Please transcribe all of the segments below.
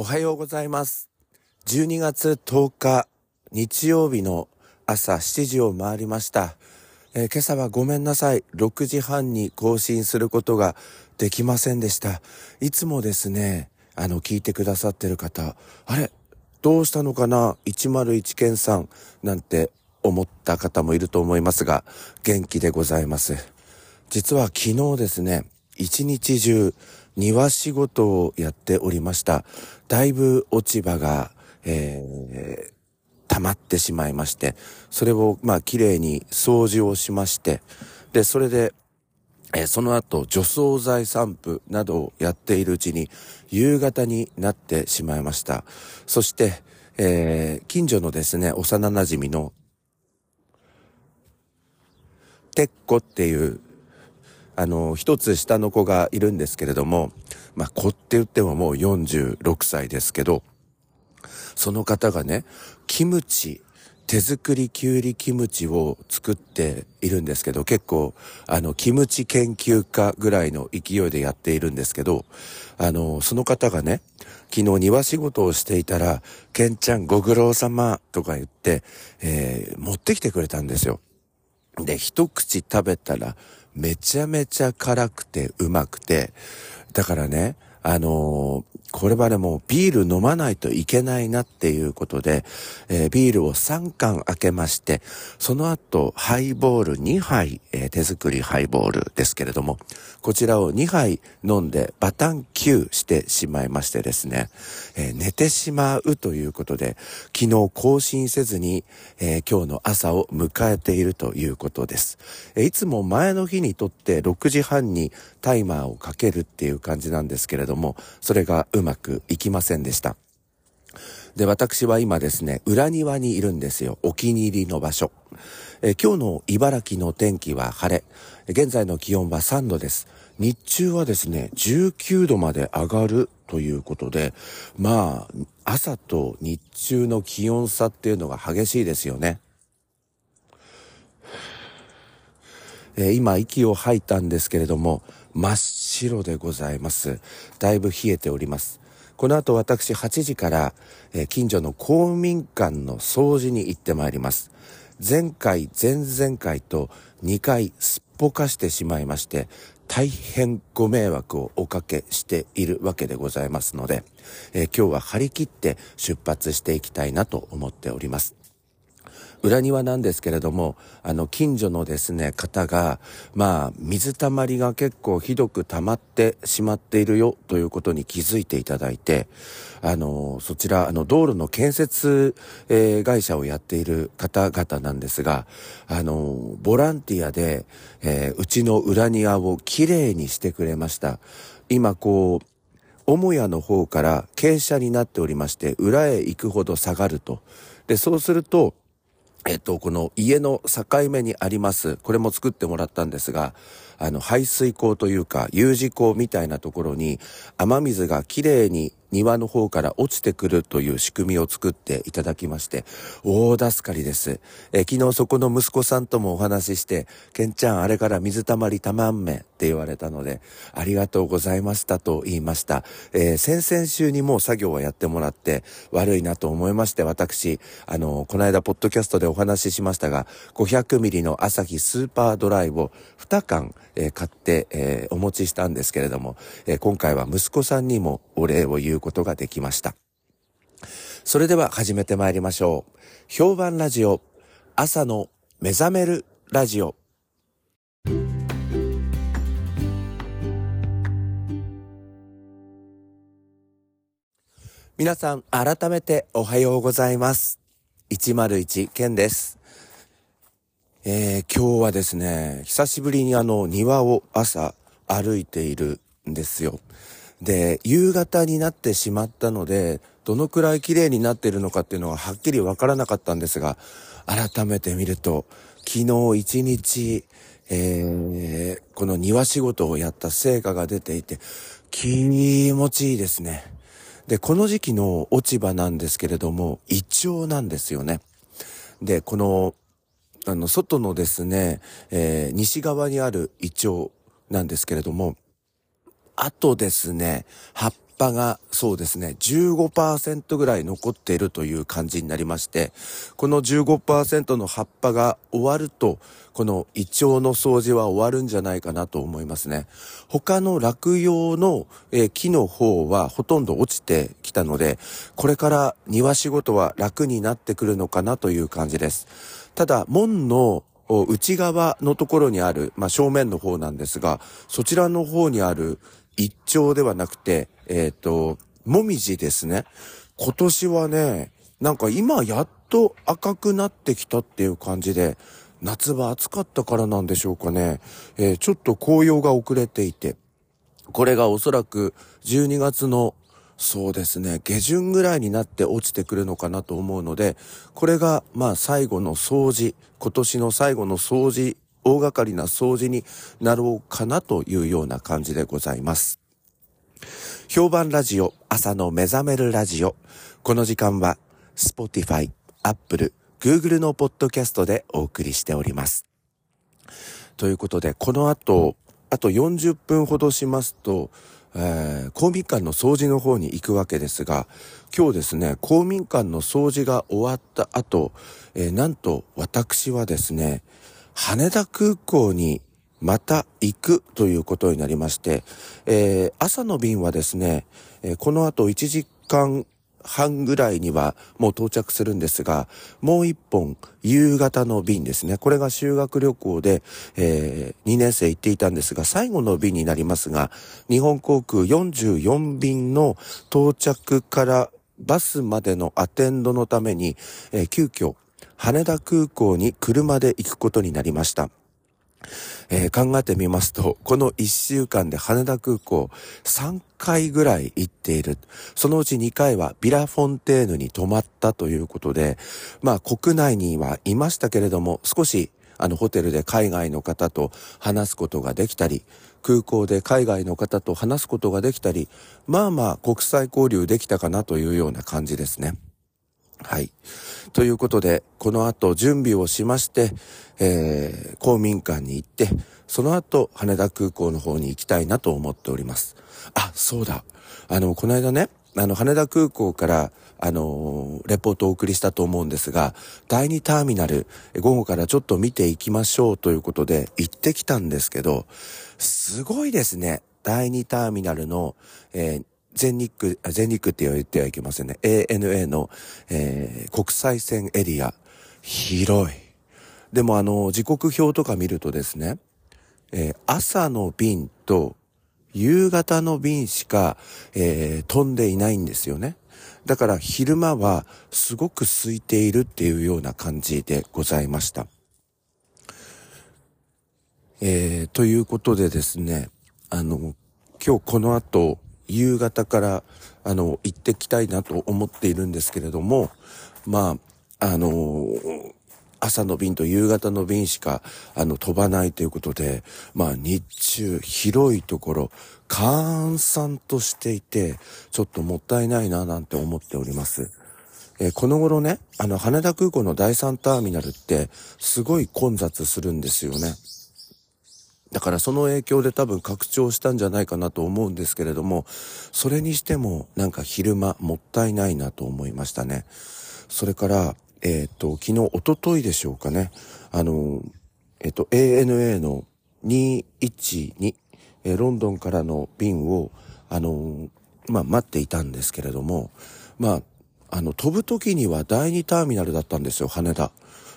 おはようございます。12月10日日曜日の朝7時を回りました。えー今朝はごめんなさい。6時半に更新することができませんでした。いつもですね、あの、聞いてくださってる方、あれどうしたのかな ?101 件さんなんて思った方もいると思いますが、元気でございます。実は昨日ですね、一日中庭仕事をやっておりました。だいぶ落ち葉が、えー溜まってしまいまして、それをまあ綺麗に掃除をしまして、で、それで、えーその後除草剤散布などをやっているうちに夕方になってしまいました。そして、えー近所のですね、幼馴染のてっこっていう、あの、一つ下の子がいるんですけれども、まあ、子って言ってももう46歳ですけど、その方がね、キムチ、手作りきゅうりキムチを作っているんですけど、結構、あの、キムチ研究家ぐらいの勢いでやっているんですけど、あの、その方がね、昨日庭仕事をしていたら、ケンちゃんご苦労様とか言って、えー持ってきてくれたんですよ。で、一口食べたら、めちゃめちゃ辛くてうまくて、だからね、あのーこれはね、もビール飲まないといけないなっていうことで、えービールを3缶開けまして、その後、ハイボール2杯、えー手作りハイボールですけれども、こちらを2杯飲んでバタンキューしてしまいましてですね、え寝てしまうということで、昨日更新せずに、え今日の朝を迎えているということです。えいつも前の日にとって6時半にタイマーをかけるっていう感じなんですけれども、それがうまくいきませんでした。で、私は今ですね、裏庭にいるんですよ。お気に入りの場所。え今日の茨城の天気は晴れ。現在の気温は3度です。日中はですね、19度まで上がるということで、まあ、朝と日中の気温差っていうのが激しいですよね。え今息を吐いたんですけれども、真っ白でございます。だいぶ冷えております。この後私8時から、え近所の公民館の掃除に行ってまいります。前回、前々回と2回すっぽかしてしまいまして、大変ご迷惑をおかけしているわけでございますので、えー今日は張り切って出発していきたいなと思っております。裏庭なんですけれども、あの、近所のですね、方が、まあ、水たまりが結構ひどく溜まってしまっているよということに気づいていただいて、あの、そちら、あの、道路の建設、えー会社をやっている方々なんですが、あの、ボランティアで、えーうちの裏庭をきれいにしてくれました。今、こう、母屋の方から傾斜になっておりまして、裏へ行くほど下がると。で、そうすると、えっと、この家の境目にあります、これも作ってもらったんですが、あの、排水口というか、U 字口みたいなところに、雨水がきれいに庭の方から落ちてくるという仕組みを作っていただきまして、大助かりです。え昨日そこの息子さんともお話しして、ケンちゃんあれから水たまりたまんめって言われたので、ありがとうございましたと言いました。えー先々週にもう作業はやってもらって、悪いなと思いまして、私、あの、この間ポッドキャストでお話ししましたが、500ミリの朝日スーパードライを2缶、えー買って、えお持ちしたんですけれども、え今回は息子さんにもお礼を言うことができました。それでは始めてまいりましょう。評判ラジオ、朝の目覚めるラジオ。皆さん、改めておはようございます。101健です。えー今日はですね、久しぶりにあの庭を朝歩いているんですよ。で、夕方になってしまったので、どのくらい綺麗になっているのかっていうのははっきりわからなかったんですが、改めて見ると、昨日一日、えーこの庭仕事をやった成果が出ていて、気持ちいいですね。で、この時期の落ち葉なんですけれども、イチョウなんですよね。で、この、あの、外のですね、えー西側にあるイチョウなんですけれども、あとですね、8ぱがそうですね、15%ぐらい残っているという感じになりまして、この15%の葉っぱが終わると、この胃腸の掃除は終わるんじゃないかなと思いますね。他の落葉の、え、木の方はほとんど落ちてきたので、これから庭仕事は楽になってくるのかなという感じです。ただ、門の内側のところにある、まあ、正面の方なんですが、そちらの方にある一丁ではなくて、えっ、ー、と、もみじですね。今年はね、なんか今やっと赤くなってきたっていう感じで、夏場暑かったからなんでしょうかね。えー、ちょっと紅葉が遅れていて、これがおそらく12月のそうですね、下旬ぐらいになって落ちてくるのかなと思うので、これがまあ最後の掃除、今年の最後の掃除、大掛かりな掃除になろうかなというような感じでございます。評判ラジオ、朝の目覚めるラジオ。この時間は、Spotify、Apple、Google のポッドキャストでお送りしております。ということで、この後、あと40分ほどしますと、えー、公民館の掃除の方に行くわけですが、今日ですね、公民館の掃除が終わった後、えー、なんと私はですね、羽田空港にまた行くということになりまして、えー、朝の便はですね、えー、この後1時間半ぐらいにはもう到着するんですが、もう一本夕方の便ですね。これが修学旅行で、えー、2年生行っていたんですが、最後の便になりますが、日本航空44便の到着からバスまでのアテンドのために、えー、急遽羽田空港に車で行くことになりました。えー、考えてみますと、この1週間で羽田空港3回ぐらい行っている。そのうち2回はビラフォンテーヌに泊まったということで、まあ国内にはいましたけれども、少しあのホテルで海外の方と話すことができたり、空港で海外の方と話すことができたり、まあまあ国際交流できたかなというような感じですね。はい。ということで、この後準備をしまして、えー、公民館に行って、その後羽田空港の方に行きたいなと思っております。あ、そうだ。あの、この間ね、あの、羽田空港から、あのー、レポートをお送りしたと思うんですが、第2ターミナル、午後からちょっと見ていきましょうということで行ってきたんですけど、すごいですね。第2ターミナルの、えー、全日空、全日空って言ってはいけませんね。ANA の、えー、国際線エリア、広い。でもあの、時刻表とか見るとですね、えー、朝の便と夕方の便しか、えー、飛んでいないんですよね。だから昼間はすごく空いているっていうような感じでございました。えー、ということでですね、あの、今日この後、夕方から、あの、行ってきたいなと思っているんですけれども、まあ、あの朝の便と夕方の便しか、あの、飛ばないということで、まあ、日中、広いところ、閑散としていて、ちょっともったいないな、なんて思っております。えー、この頃ね、あの、羽田空港の第3ターミナルって、すごい混雑するんですよね。だからその影響で多分拡張したんじゃないかなと思うんですけれども、それにしてもなんか昼間もったいないなと思いましたね。それから、えっ、ー、と、昨日、おとといでしょうかね。あの、えっ、と、ANA の212、えー、ロンドンからの便を、あの、まあ、待っていたんですけれども、まあ、あの、飛ぶ時には第2ターミナルだったんですよ、羽田。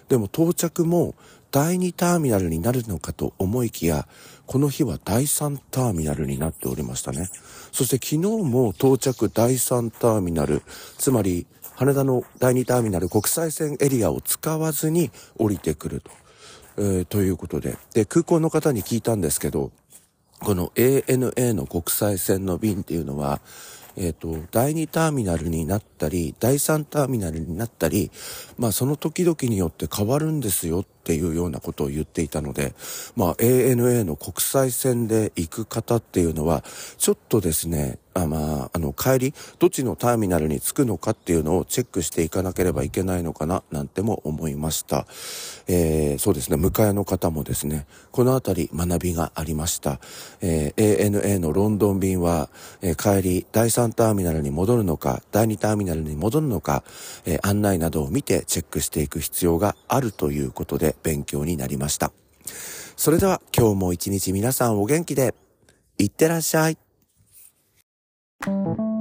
でも到着も第2ターミナルになるのかと思いきや、この日は第3ターミナルになっておりましたね。そして昨日も到着第3ターミナル、つまり羽田の第2ターミナル国際線エリアを使わずに降りてくると。えー、ということで。で、空港の方に聞いたんですけど、この ANA の国際線の便っていうのは、えっ、ー、と、第2ターミナルになっったり、第3ターミナルになったり、まあその時々によって変わるんですよっっていうようなことを言っていたので、まあ ANA の国際線で行く方っていうのは、ちょっとですね、あまあ、あの、帰り、どっちのターミナルに着くのかっていうのをチェックしていかなければいけないのかな、なんても思いました。えー、そうですね、迎えの方もですね、このあたり学びがありました。えー、ANA のロンドン便は、えー、帰り、第3ターミナルに戻るのか、第2ターミナルに戻るのか、えー、案内などを見てチェックしていく必要があるということで勉強になりました。それでは今日も一日皆さんお元気で、いってらっしゃい。Thank you.